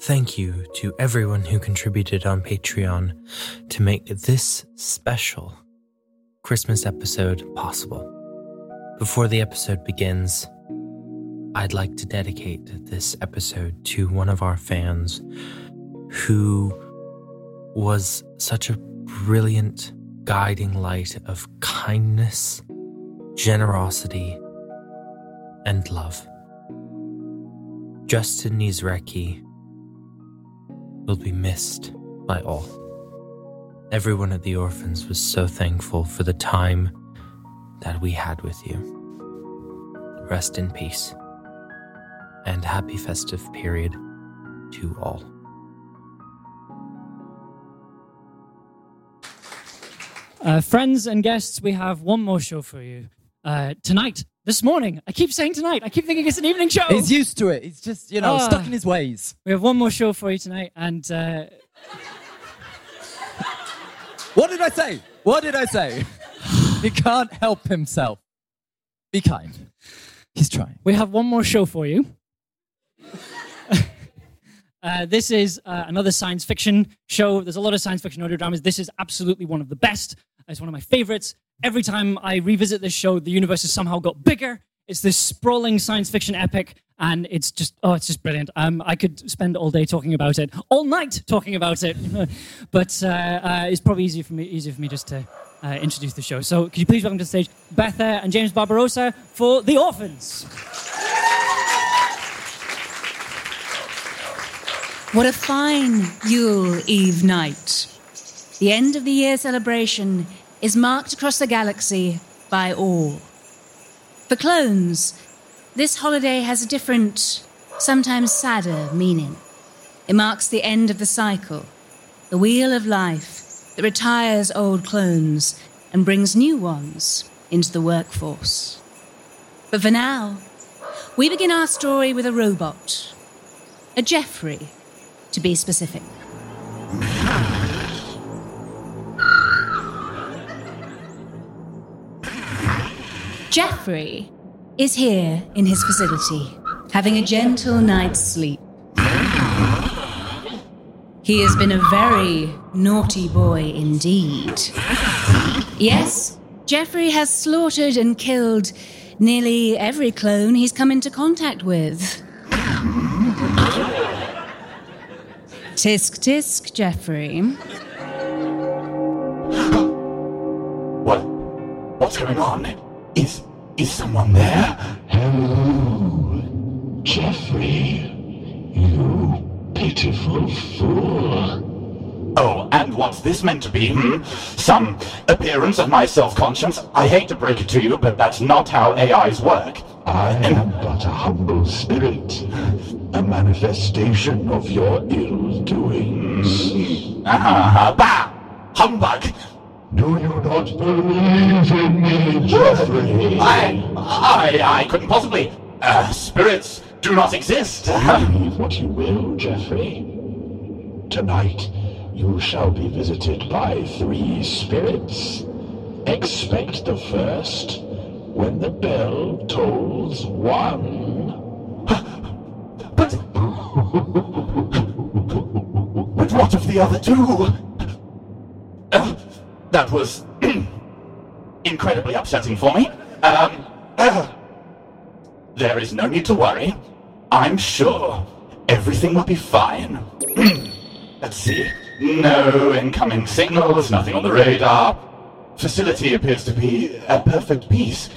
Thank you to everyone who contributed on Patreon to make this special Christmas episode possible. Before the episode begins, I'd like to dedicate this episode to one of our fans who was such a brilliant guiding light of kindness, generosity, and love. Justin Niezrecki will be missed by all. Everyone at the orphans was so thankful for the time that we had with you. Rest in peace and happy festive period to all. Uh, friends and guests, we have one more show for you. Uh, tonight, this morning. I keep saying tonight. I keep thinking it's an evening show. He's used to it. He's just, you know, Ah. stuck in his ways. we have one more show for you tonight, and uh, What did I say? What did I say? he can't help himself. Be kind. He's trying. we have one more show for you. Uh, this is uh, another science fiction show. There's a lot of science fiction audio dramas. This is absolutely one of the best. It's one of my favorites. Every time I revisit this show, the universe has somehow got bigger. It's this sprawling science fiction epic, and it's just oh, it's just brilliant. Um, I could spend all day talking about it, all night talking about it, but uh, uh, it's probably easier for me easier for me just to uh, introduce the show. So, could you please welcome to the stage Beth and James Barbarossa for The Orphans? What a fine Yule Eve night. The end of the year celebration is marked across the galaxy by awe. For clones, this holiday has a different, sometimes sadder meaning. It marks the end of the cycle, the wheel of life that retires old clones and brings new ones into the workforce. But for now, we begin our story with a robot, a GeoFFRy, to be specific. GeoFFRy is here in his facility, having a gentle night's sleep. He has been a very naughty boy indeed. Yes, GeoFFRy has slaughtered and killed nearly every clone he's come into contact with. Tisk tisk, GeoFFRy. What? What's going on? Is is someone there? Hello, GeoFFRy. You pitiful fool. Oh, and what's this meant to be? Hmm? Some appearance of my self-conscience? I hate to break it to you, but that's not how AIs work. I am but a humble spirit, a manifestation of your ill doings. Ah, bah! Humbug! Do you not believe in me, GeoFFRy? I, I, I couldn't possibly. Uh, spirits do not exist. Believe what you will, GeoFFRy. Tonight, you shall be visited by three spirits. Expect the first when the bell tolls one. But, what of the other two? Uh, that was incredibly upsetting for me. Um, uh, there is no need to worry. I'm sure everything will be fine. Let's see. No incoming signals, nothing on the radar. Facility appears to be at perfect peace.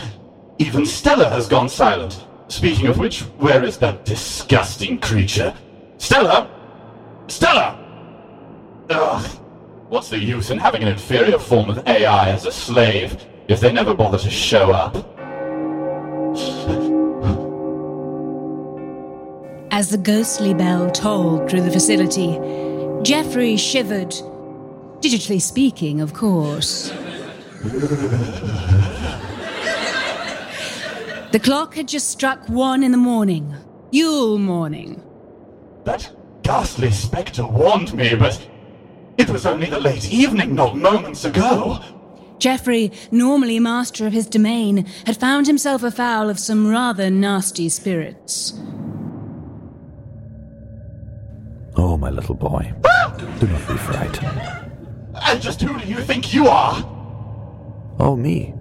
Even Stella has gone silent. Speaking of which, where is that disgusting creature? Stella! Stella! Ugh. What's the use in having an inferior form of AI as a slave if they never bother to show up? As the ghostly bell tolled through the facility, GeoFFRy shivered. Digitally speaking, of course. the clock had just struck one in the morning. Yule morning. That ghastly spectre warned me, but it was only the late evening, not moments ago. GeoFFRy, normally master of his domain, had found himself afoul of some rather nasty spirits. Oh, my little boy, do not be frightened. And just who do you think you are? Oh, me.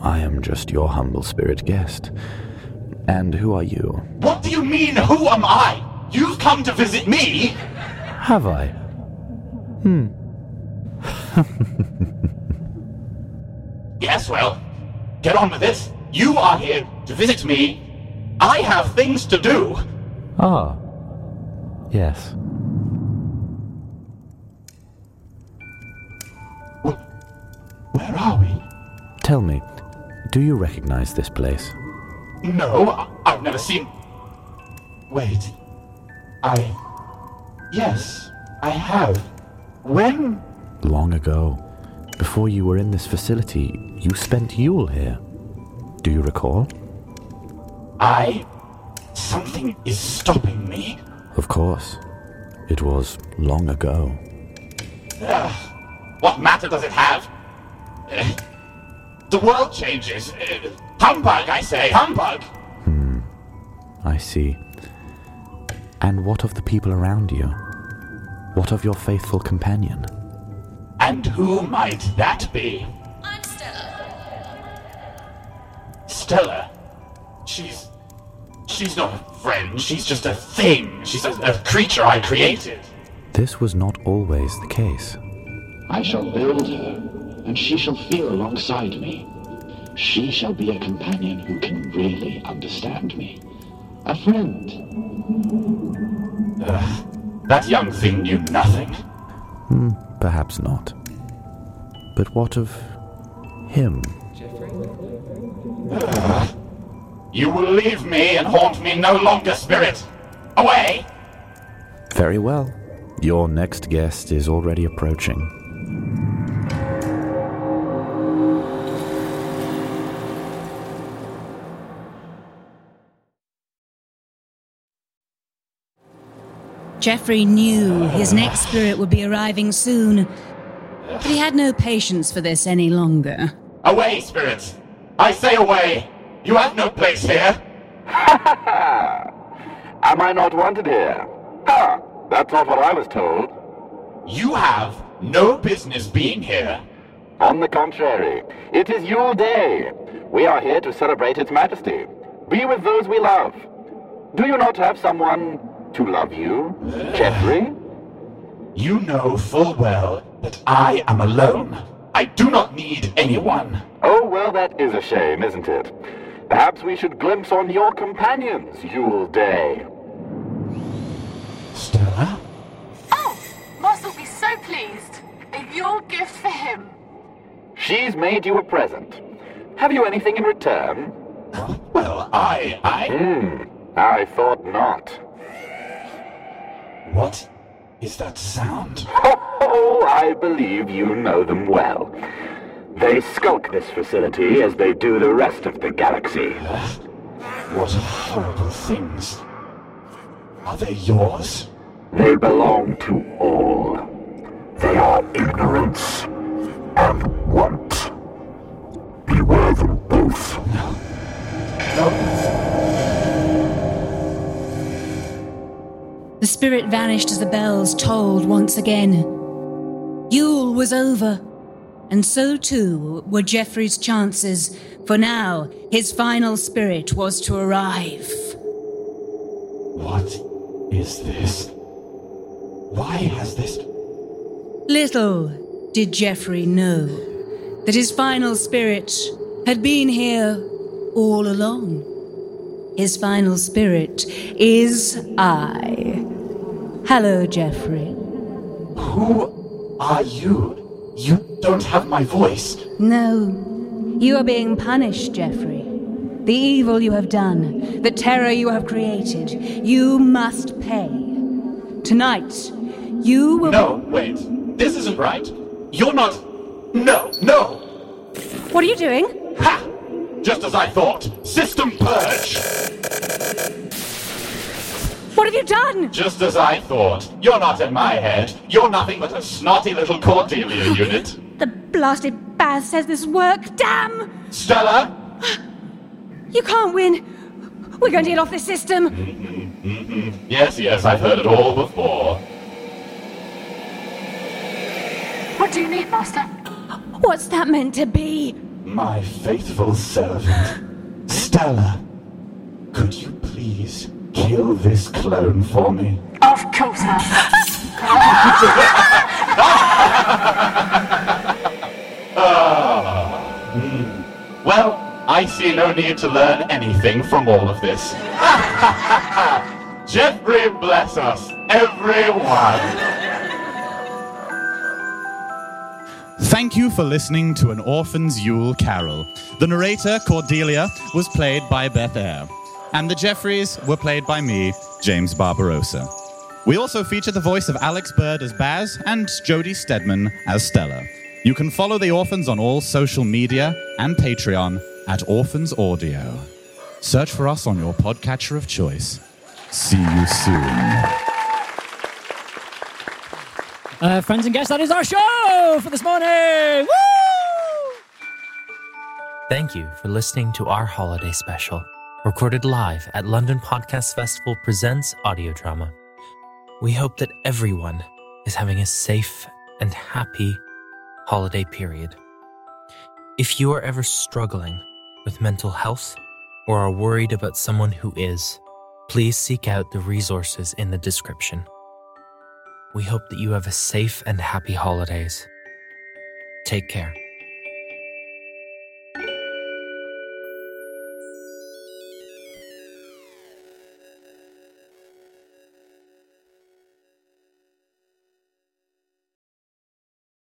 I am just your humble spirit guest. And who are you? What do you mean, who am I? You've come to visit me? Have I? Hmm. Yes, well, get on with it. You are here to visit me. I have things to do. Ah. Yes. Well where are we? Tell me, do you recognize this place? No, I've never seen. Wait. I. Yes, I have. When? Long ago, before you were in this facility, you spent Yule here. Do you recall? I. Something is stopping me. Of course. It was long ago. Ugh. What matter does it have? Eh, The world changes. Eh, Humbug, I say, humbug! Hmm. I see. And what of the people around you? What of your faithful companion? And who might that be? I'm Stella. Stella. She's. She's not a friend, she's just a thing. She's a, a creature I created. This was not always the case. I shall build her, and she shall feel alongside me. She shall be a companion who can really understand me. A friend. That young thing knew nothing. Hmm, perhaps not. But what of him? You will leave me and haunt me no longer, spirit. Away! Very well. Your next guest is already approaching. GeoFFRy knew his next spirit would be arriving soon, but he had no patience for this any longer. Away, spirit! I say away! You have no place here! Am I not wanted here? Ha! That's not what I was told. You have no business being here. On the contrary, it is Yule Day. We are here to celebrate its majesty. Be with those we love. Do you not have someone to love you, GeoFFRy? You know full well that I am alone. I do not need anyone. Oh, well, that is a shame, isn't it? Perhaps we should glimpse on your companions, Yule Day. Stella? Oh, Moss will be so pleased. A Yule gift for him. She's made you a present. Have you anything in return? Well, I. I. Hmm, I thought not. What is that sound? Oh, I believe you know them well. They skulk this facility as they do the rest of the galaxy. What horrible things. Are they yours? They belong to all. They are ignorance and want. Beware them both. The spirit vanished as the bells tolled once again. Yule was over, and so too were GeoFFRy's chances, for now his final spirit was to arrive. What is this? Why has this. Little did GeoFFRy know that his final spirit had been here all along. His final spirit is I. Hello, GeoFFRy. Who are you? You don't have my voice. No, you are being punished, GeoFFRy. the evil you have done, the terror you have created, you must pay. Tonight, you will. No, wait. This isn't right. You're not. No, no! What are you doing? Ha! Just as I thought. System purge! What have you done? Just as I thought. You're not in my head. You're nothing but a snotty little Cordelia unit. The blasted Baz says this work. Damn! Stella? You can't win. We're going to get off this system. Mm-mm. Yes, yes, I've heard it all before. What do you need, Master? What's that meant to be? My faithful servant. Stella, could you please kill this clone for me? Of course, Master. Hmm. Well, I see no need to learn anything from all of this. GeoFFRy bless us, everyone. Thank you for listening to An Orphan's Yule Carol. The narrator, Cordelia, was played by Beth Eyre, and the GeoFFRys were played by me, James Barbarossa. We also feature the voice of Alex Bird as Baz and Jodie Stedman as Stella. You can follow the Orphans on all social media and Patreon at Orphans Audio. Search for us on your podcatcher of choice. See you soon. Uh, friends and guests, that is our show for this morning. Woo! Thank you for listening to our holiday special, recorded live at London Podcast Festival Presents Audio Drama. We hope that everyone is having a safe and happy holiday period. If you are ever struggling with mental health or are worried about someone who is, please seek out the resources in the description. We hope that you have a safe and happy holidays. Take care.